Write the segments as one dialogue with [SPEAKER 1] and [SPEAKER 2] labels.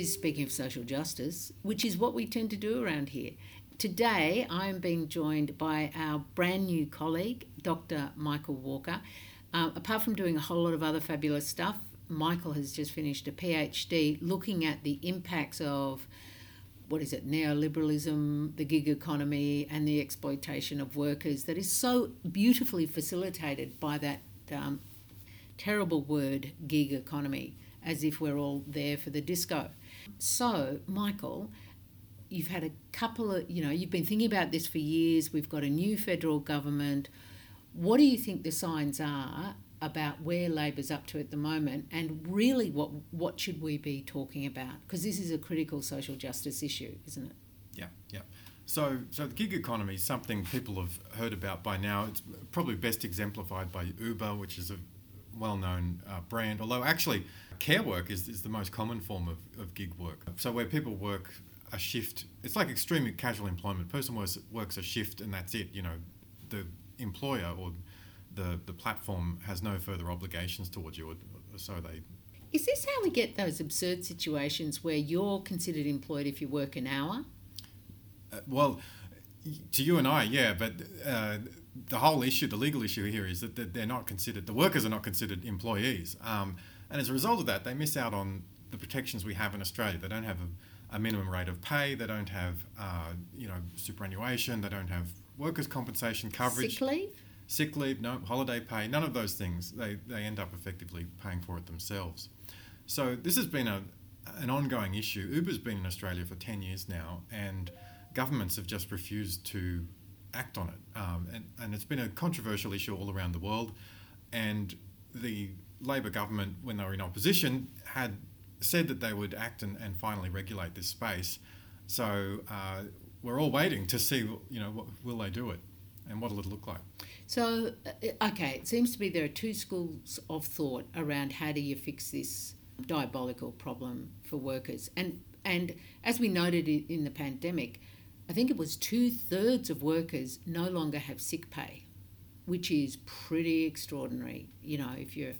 [SPEAKER 1] is Speaking of Social Justice, which is what we tend to do around here. Today, I am being joined by our brand new colleague, Dr. Michael Walker. Uh, apart from doing a whole lot of other fabulous stuff, Michael has just finished a PhD looking at the impacts of what is it, neoliberalism, the gig economy, and the exploitation of workers that is so beautifully facilitated by that um, terrible word, gig economy, as if we're all there for the disco. So, Michael, you've had a couple of, you know, you've been thinking about this for years. We've got a new federal government. What do you think the signs are about where Labor's up to at the moment? And really what what should we be talking about? Because this is a critical social justice issue isn't it?
[SPEAKER 2] Yeah yeah. So so the gig economy is something people have heard about by now. It's probably best exemplified by Uber which is a well-known uh, brand although actually care work is, is the most common form of, of gig work so where people work a shift it's like extremely casual employment person works, works a shift and that's it you know the employer or the, the platform has no further obligations towards you, or, so they.
[SPEAKER 1] Is this how we get those absurd situations where you're considered employed if you work an hour?
[SPEAKER 2] Uh, well, to you and I, yeah, but uh, the whole issue, the legal issue here is that they're not considered, the workers are not considered employees. Um, and as a result of that, they miss out on the protections we have in Australia. They don't have a, a minimum rate of pay, they don't have, uh, you know, superannuation, they don't have workers' compensation coverage.
[SPEAKER 1] Sick leave?
[SPEAKER 2] sick leave, no holiday pay, none of those things. They, they end up effectively paying for it themselves. So this has been a, an ongoing issue. Uber's been in Australia for 10 years now, and governments have just refused to act on it. Um, and, and it's been a controversial issue all around the world. And the Labor government, when they were in opposition, had said that they would act and, and finally regulate this space. So uh, we're all waiting to see, you know, what, will they do it and what will it look like?
[SPEAKER 1] So, uh, okay, it seems to be there are two schools of thought around how do you fix this diabolical problem for workers. And, and as we noted in the pandemic, I think it was two thirds of workers no longer have sick pay, which is pretty extraordinary. You know, if you're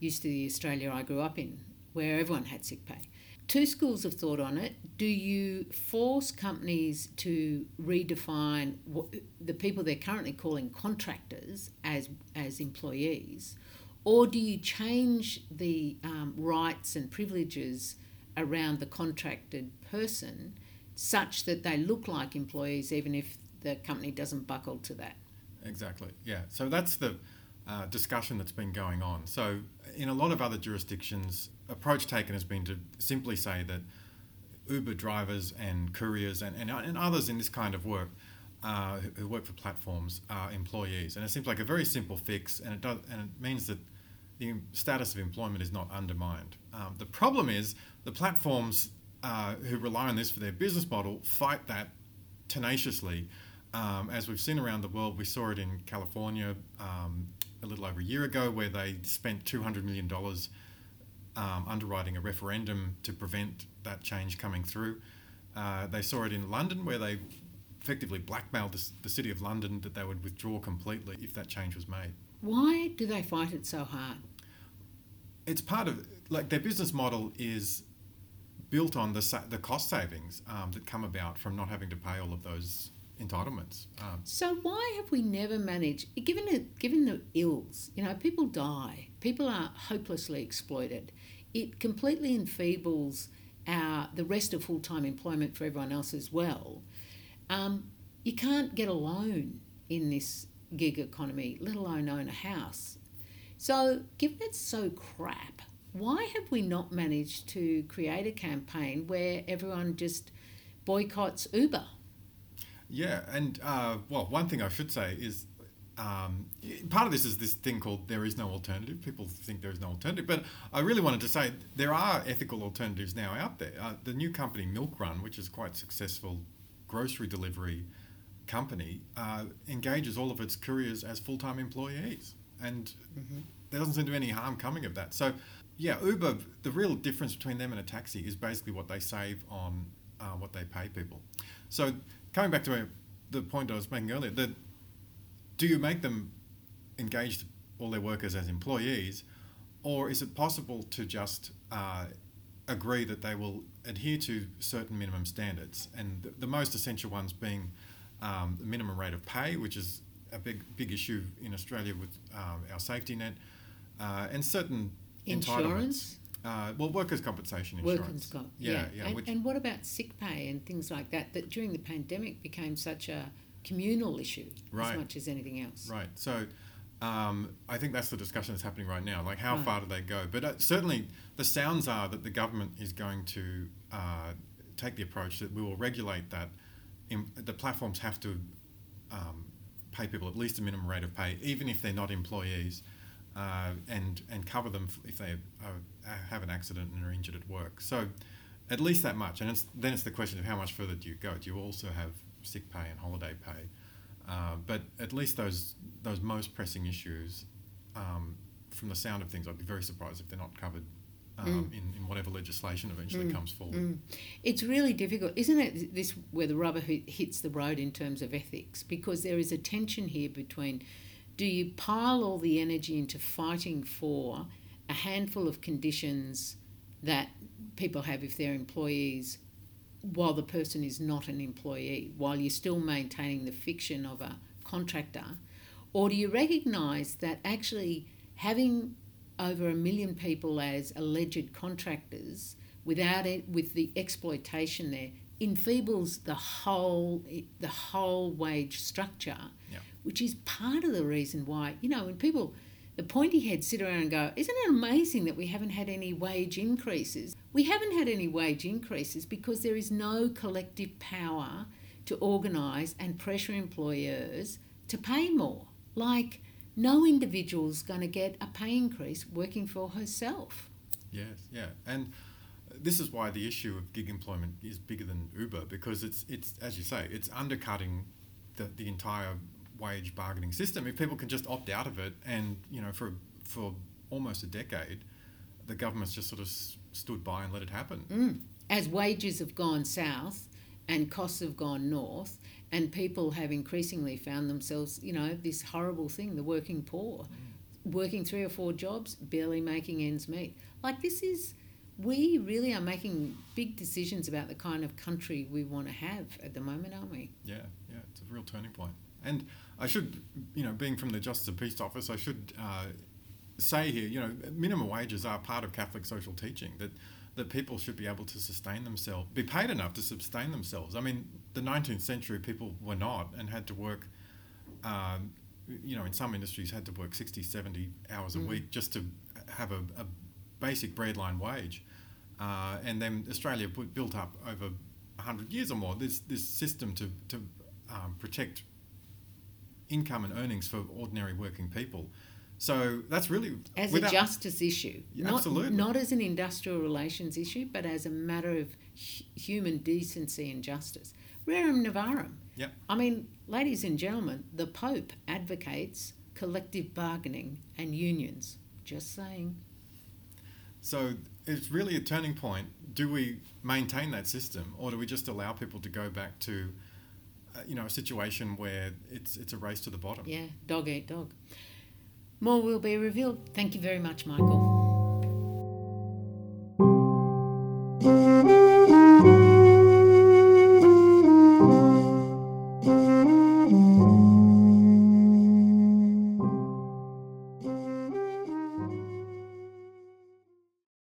[SPEAKER 1] used to the Australia I grew up in, where everyone had sick pay two schools of thought on it. Do you force companies to redefine what, the people they're currently calling contractors as as employees, or do you change the um, rights and privileges around the contracted person such that they look like employees, even if the company doesn't buckle to that?
[SPEAKER 2] Exactly. Yeah. So that's the uh, discussion that's been going on. So in a lot of other jurisdictions, approach taken has been to simply say that Uber drivers and couriers and, and, and others in this kind of work uh, who work for platforms are employees. And it seems like a very simple fix, and it, does, and it means that the status of employment is not undermined. Um, the problem is the platforms uh, who rely on this for their business model fight that tenaciously. Um, as we've seen around the world, we saw it in California um, a little over a year ago, where they spent $200 million um, underwriting a referendum to prevent that change coming through. Uh, they saw it in London, where they effectively blackmailed the, the city of London that they would withdraw completely if that change was made.
[SPEAKER 1] Why do they fight it so hard?
[SPEAKER 2] It's part of like their business model is built on the the cost savings um, that come about from not having to pay all of those entitlements. Um,
[SPEAKER 1] so why have we never managed, given the, given the ills, you know, people die, people are hopelessly exploited. It completely enfeebles our the rest of full time employment for everyone else as well. Um, you can't get a loan in this gig economy, let alone own a house. So, given it's so crap, why have we not managed to create a campaign where everyone just boycotts Uber?
[SPEAKER 2] Yeah, and uh, well, one thing I should say is um, part of this is this thing called there is no alternative. People think there is no alternative, but I really wanted to say there are ethical alternatives now out there. Uh, the new company Milk Run, which is quite successful grocery delivery company, uh, engages all of its couriers as full time employees, and mm-hmm. There doesn't seem to be any harm coming of that. So, yeah, Uber. The real difference between them and a taxi is basically what they save on uh, what they pay people. So coming back to the point I was making earlier, that do you make them engage all their workers as employees, or is it possible to just uh, agree that they will adhere to certain minimum standards, and the, the most essential ones being um, the minimum rate of pay, which is a big big issue in Australia with um, our safety net, uh, and certain
[SPEAKER 1] Insurance?
[SPEAKER 2] Uh, well, workers' compensation insurance.
[SPEAKER 1] Workers got
[SPEAKER 2] Yeah, yeah.
[SPEAKER 1] And,
[SPEAKER 2] which,
[SPEAKER 1] and what about sick pay and things like that? That during the pandemic became such a communal issue
[SPEAKER 2] Right.
[SPEAKER 1] as much as anything else.
[SPEAKER 2] Right. So um, I think that's the discussion that's happening right now. Like, how
[SPEAKER 1] Right.
[SPEAKER 2] far do they go? But uh, certainly, the sounds are that the government is going to uh, take the approach that we will regulate that. In, the platforms have to um, pay people at least a minimum rate of pay, even if they're not employees, uh, and and cover them if they uh, have an accident and are injured at work. So. At least that much, and it's, then it's the question of how much further do you go? Do you also have sick pay and holiday pay? Uh, but at least those those most pressing issues, um, from the sound of things, I'd be very surprised if they're not covered um, in, in whatever legislation eventually
[SPEAKER 1] Mm.
[SPEAKER 2] comes forward.
[SPEAKER 1] Mm. It's really difficult, isn't it? This where the rubber hits the road in terms of ethics, because there is a tension here between: do you pile all the energy into fighting for a handful of conditions that people have if they're employees, while the person is not an employee, while you're still maintaining the fiction of a contractor, or do you recognise that actually having over a million people as alleged contractors without it with the exploitation there enfeebles the whole the whole wage structure
[SPEAKER 2] Yeah.
[SPEAKER 1] which is part of the reason why you know when people the pointy heads sit around and go isn't it amazing that we haven't had any wage increases? We haven't had any wage increases because there is no collective power to organise and pressure employers to pay more. Like no individual's going to get a pay increase working for herself.
[SPEAKER 2] Yes, yeah, and this is why the issue of gig employment is bigger than Uber because it's it's as you say, it's undercutting the, the entire wage bargaining system. If people can just opt out of it, and you know, for for almost a decade, the government's just sort of s- stood by and let it happen.
[SPEAKER 1] Mm. As wages have gone south and costs have gone north, and people have increasingly found themselves, you know, this horrible thing, the working poor, working three or four jobs, barely making ends meet. Like, this is, we really are making big decisions about the kind of country we want to have at the moment, aren't we?
[SPEAKER 2] Yeah, yeah, it's a real turning point. And I should, you know, being from the Justice and Peace Office, I should uh, say here, you know, minimum wages are part of Catholic social teaching that that people should be able to sustain themselves, be paid enough to sustain themselves. I mean, the 19th century people were not and had to work. Um, you know, in some industries, had to work 60, 70 hours a
[SPEAKER 1] Mm.
[SPEAKER 2] week just to have a, a basic breadline wage. Uh, and then Australia put, built up over 100 years or more this, this system to, to um, protect income and earnings for ordinary working people. So that's really
[SPEAKER 1] As
[SPEAKER 2] without-
[SPEAKER 1] a justice issue,
[SPEAKER 2] Yeah,
[SPEAKER 1] not,
[SPEAKER 2] absolutely.
[SPEAKER 1] not as an industrial relations issue, but as a matter of hu- human decency and justice. Rerum novarum.
[SPEAKER 2] Yep.
[SPEAKER 1] I mean, ladies and gentlemen, the Pope advocates collective bargaining and unions. Just saying.
[SPEAKER 2] So it's really a turning point. Do we maintain that system, or do we just allow people to go back to, uh, you know, a situation where it's it's a race to the bottom?
[SPEAKER 1] Yeah, dog eat dog. More will be revealed. Thank you very much, Michael.